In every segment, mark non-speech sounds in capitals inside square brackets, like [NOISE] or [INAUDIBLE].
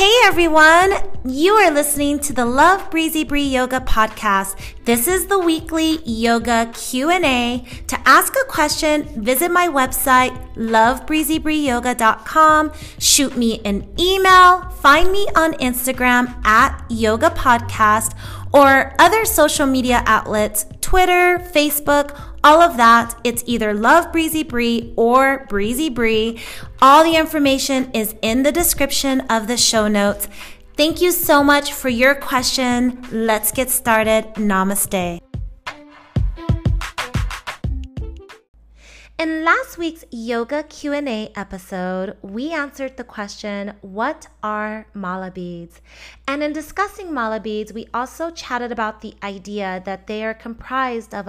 Hey everyone, you are listening to the Love Breezy Bree Yoga podcast. This is the weekly yoga Q&A. To ask a question, visit my website lovebreezybreeyoga.com, shoot me an email, find me on Instagram at yoga podcast or other social media outlets, Twitter, Facebook, all of that. It's either Love Breezy Bree or Breezy Bree. All the information is in the description of the show notes. Thank you so much for your question. Let's get started. Namaste. In last week's yoga Q&A episode, we answered the question, what are mala beads? And in discussing mala beads, we also chatted about the idea that they are comprised of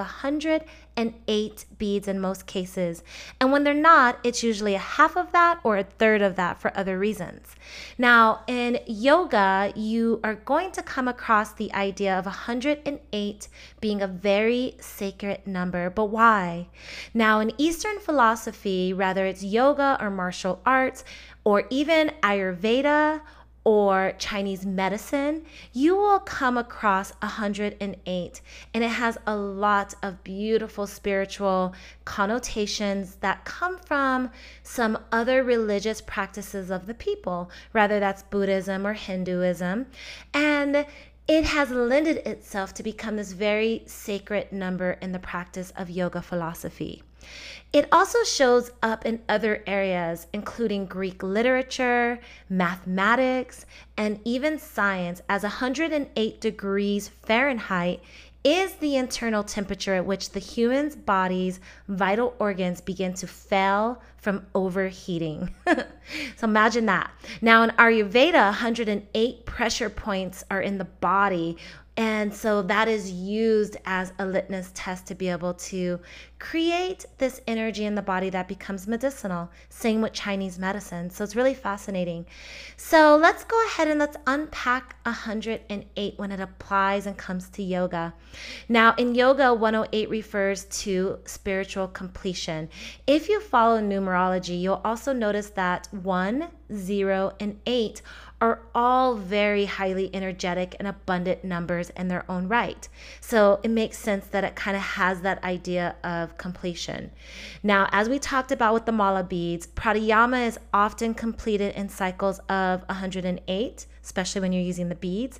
108 beads in most cases. And when they're not, it's usually a half of that or a third of that for other reasons. Now, in yoga, you are going to come across the idea of 108 being a very sacred number. But why? Now, in Eastern philosophy, whether it's yoga or martial arts, or even Ayurveda or Chinese medicine, you will come across 108. And it has a lot of beautiful spiritual connotations that come from some other religious practices of the people, whether that's Buddhism or Hinduism. And it has lended itself to become this very sacred number in the practice of yoga philosophy. It also shows up in other areas, including Greek literature, mathematics, and even science, as 108 degrees Fahrenheit is the internal temperature at which the human's body's vital organs begin to fail from overheating. [LAUGHS] so imagine that. Now, in Ayurveda, 108 pressure points are in the body, and so that is used as a litmus test to be able to create this energy in the body that becomes medicinal. Same with Chinese medicine. So it's really fascinating. So let's go ahead and let's unpack 108 when it applies and comes to yoga. Now, in yoga, 108 refers to spiritual completion. If you follow numerology, you'll also notice that 1, 0, and 8 are all very highly energetic and abundant numbers in their own right. So it makes sense that it kind of has that idea of completion. Now, as we talked about with the mala beads, pranayama is often completed in cycles of 108 especially when you're using the beads.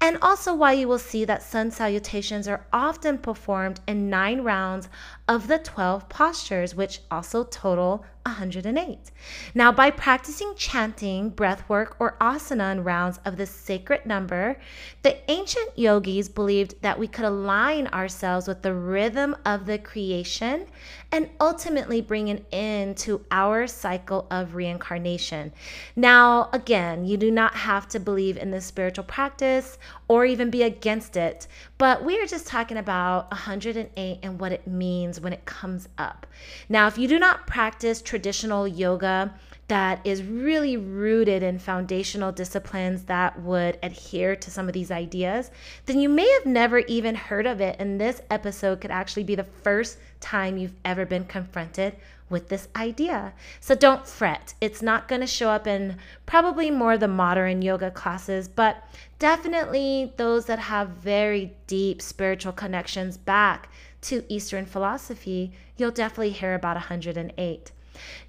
And also, why you will see that sun salutations are often performed in nine rounds of the 12 postures, which also total 108. Now, by practicing chanting, breath work, or asana in rounds of this sacred number, the ancient yogis believed that we could align ourselves with the rhythm of the creation and ultimately bring an end to our cycle of reincarnation. Now, again, you do not have to believe in this spiritual practice or even be against it, but we are just talking about 108 and what it means when it comes up. Now, if you do not practice traditional yoga, that is really rooted in foundational disciplines that would adhere to some of these ideas, then you may have never even heard of it. And this episode could actually be the first time you've ever been confronted with this idea. So don't fret. It's not going to show up in probably more the modern yoga classes, but definitely those that have very deep spiritual connections back to Eastern philosophy, you'll definitely hear about 108.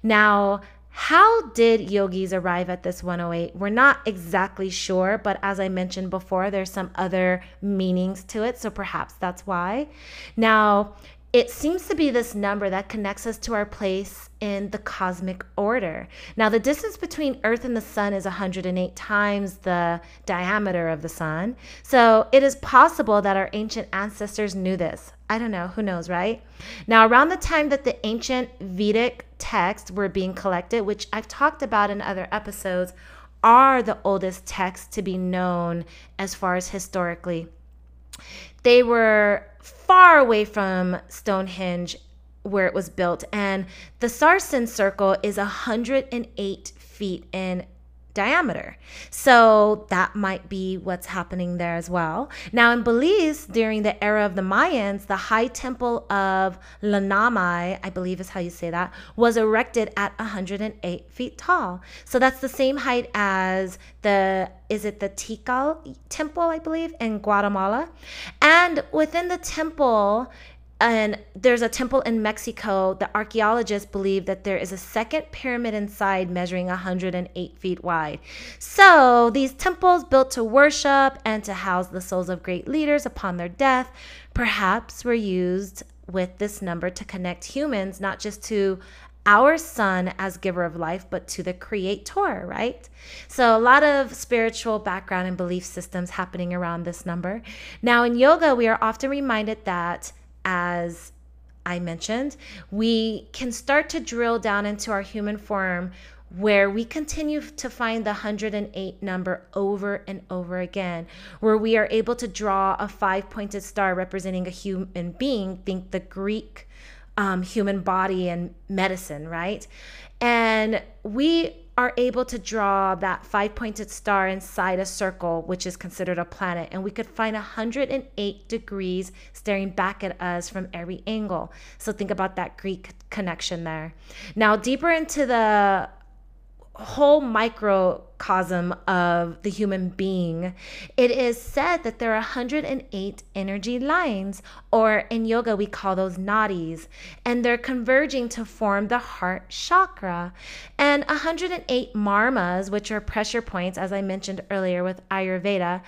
Now, how did yogis arrive at this 108? We're not exactly sure, but as I mentioned before, there's some other meanings to it, so perhaps that's why. Now, it seems to be this number that connects us to our place in the cosmic order. Now, the distance between Earth and the Sun is 108 times the diameter of the Sun. So it is possible that our ancient ancestors knew this. I don't know, who knows, right? Now, around the time that the ancient Vedic texts were being collected, which I've talked about in other episodes, are the oldest texts to be known as far as historically. They were far away from Stonehenge where it was built. And the Sarsen circle is 108 feet in diameter. So that might be what's happening there as well. Now, in Belize, during the era of the Mayans, the high temple of Lanamai, I believe is how you say that, was erected at 108 feet tall. So that's the same height as the, is it the Tikal temple, I believe, in Guatemala? And within the temple, and there's a temple in Mexico. The archaeologists believe that there is a second pyramid inside measuring 108 feet wide. So, these temples built to worship and to house the souls of great leaders upon their death perhaps were used with this number to connect humans not just to our sun as giver of life, but to the creator, right? So, a lot of spiritual background and belief systems happening around this number. Now, in yoga, we are often reminded that as I mentioned, we can start to drill down into our human form where we continue to find the 108 number over and over again, where we are able to draw a five pointed star representing a human being, think the Greek um, human body and medicine, right? And we are able to draw that five pointed star inside a circle, which is considered a planet, and we could find 108 degrees staring back at us from every angle. So think about that Greek connection there. Now, deeper into the whole microcosm of the human being, it is said that there are 108 energy lines, or in yoga, we call those nadis, and they're converging to form the heart chakra. And 108 marmas, which are pressure points, as I mentioned earlier with Ayurveda,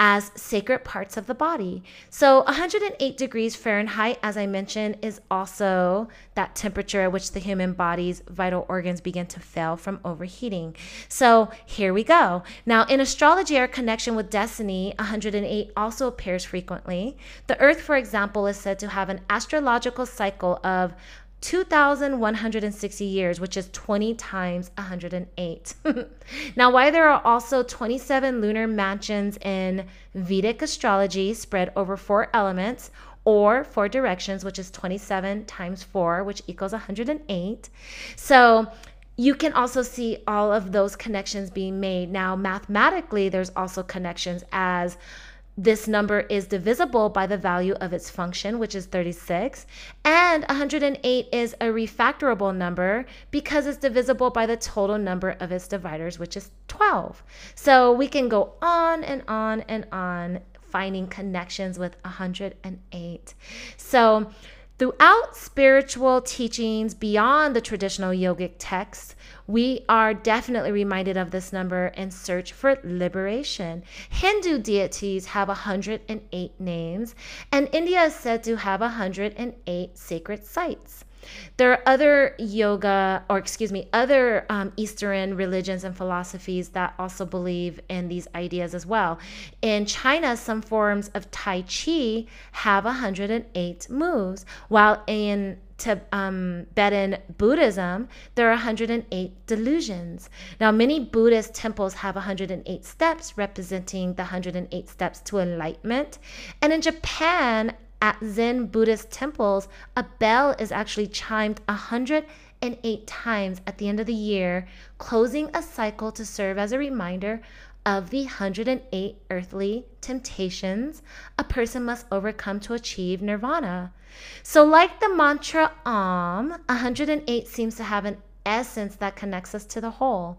as sacred parts of the body. So 108 degrees Fahrenheit, as I mentioned, is also that temperature at which the human body's vital organs begin to fail from overheating. So here we go. Now, in astrology, our connection with destiny, 108 also appears frequently. The Earth, for example, is said to have an astrological cycle of 2,160 years, which is 20 times 108. [LAUGHS] now, why there are also 27 lunar mansions in Vedic astrology spread over four elements or four directions, which is 27 times four, which equals 108. So, you can also see all of those connections being made. Now, mathematically, there's also connections as this number is divisible by the value of its function, which is 36. And 108 is a refactorable number because it's divisible by the total number of its dividers, which is 12. So we can go on and on and on finding connections with 108. So throughout spiritual teachings beyond the traditional yogic texts, we are definitely reminded of this number and search for liberation. Hindu deities have 108 names, and India is said to have 108 sacred sites. There are other yoga, or excuse me, other um, Eastern religions and philosophies that also believe in these ideas as well. In China, some forms of Tai Chi have 108 moves, while in Tibetan um, Buddhism, there are 108 delusions. Now, many Buddhist temples have 108 steps, representing the 108 steps to enlightenment. And in Japan, at Zen Buddhist temples, a bell is actually chimed 108 times at the end of the year, closing a cycle to serve as a reminder of the 108 earthly temptations a person must overcome to achieve nirvana. So, like the mantra Om, 108 seems to have an essence that connects us to the whole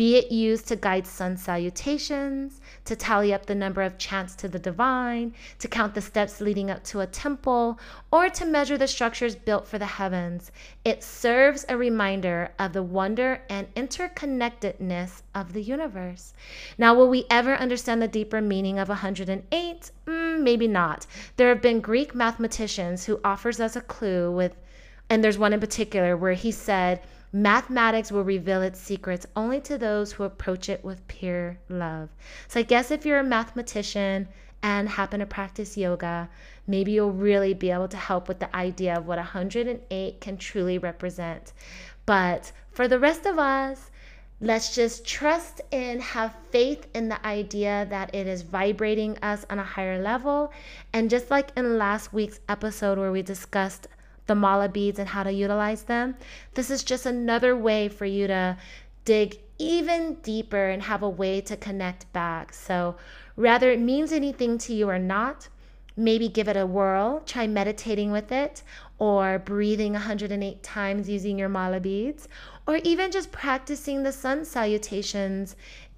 be it used to guide sun salutations, to tally up the number of chants to the divine, to count the steps leading up to a temple, or to measure the structures built for the heavens. It serves a reminder of the wonder and interconnectedness of the universe. Now, will we ever understand the deeper meaning of 108? Mm, maybe not. There have been Greek mathematicians who offers us a clue with, and there's one in particular where he said, Mathematics will reveal its secrets only to those who approach it with pure love. So I guess if you're a mathematician and happen to practice yoga, maybe you'll really be able to help with the idea of what 108 can truly represent. But for the rest of us, let's just trust and have faith in the idea that it is vibrating us on a higher level. And just like in last week's episode where we discussed the mala beads and how to utilize them. This is just another way for you to dig even deeper and have a way to connect back. So, whether it means anything to you or not, maybe give it a whirl, try meditating with it, or breathing 108 times using your mala beads, or even just practicing the sun salutations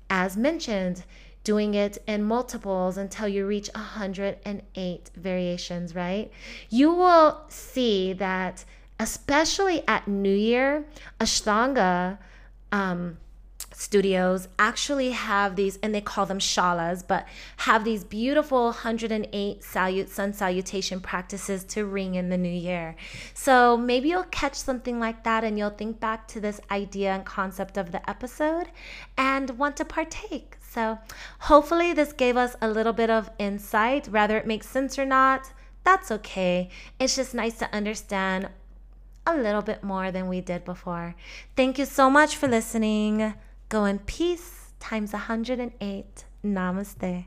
as mentioned, doing it in multiples until you reach 108 variations, right? You will see that, especially at New Year, Ashtanga. Um, studios actually have these, and they call them shalas, but have these beautiful 108 salute, sun salutation practices to ring in the new year. So maybe you'll catch something like that and you'll think back to this idea and concept of the episode and want to partake. So hopefully, this gave us a little bit of insight, whether it makes sense or not. That's okay. It's just nice to understand a little bit more than we did before. Thank you so much for listening. Go in peace times 108. Namaste.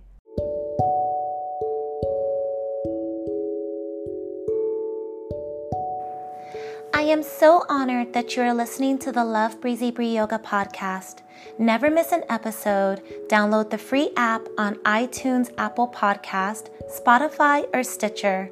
I am so honored that you are listening to the Love Breezy Bree Yoga podcast. Never miss an episode. Download the free app on iTunes, Apple Podcast, Spotify, or Stitcher.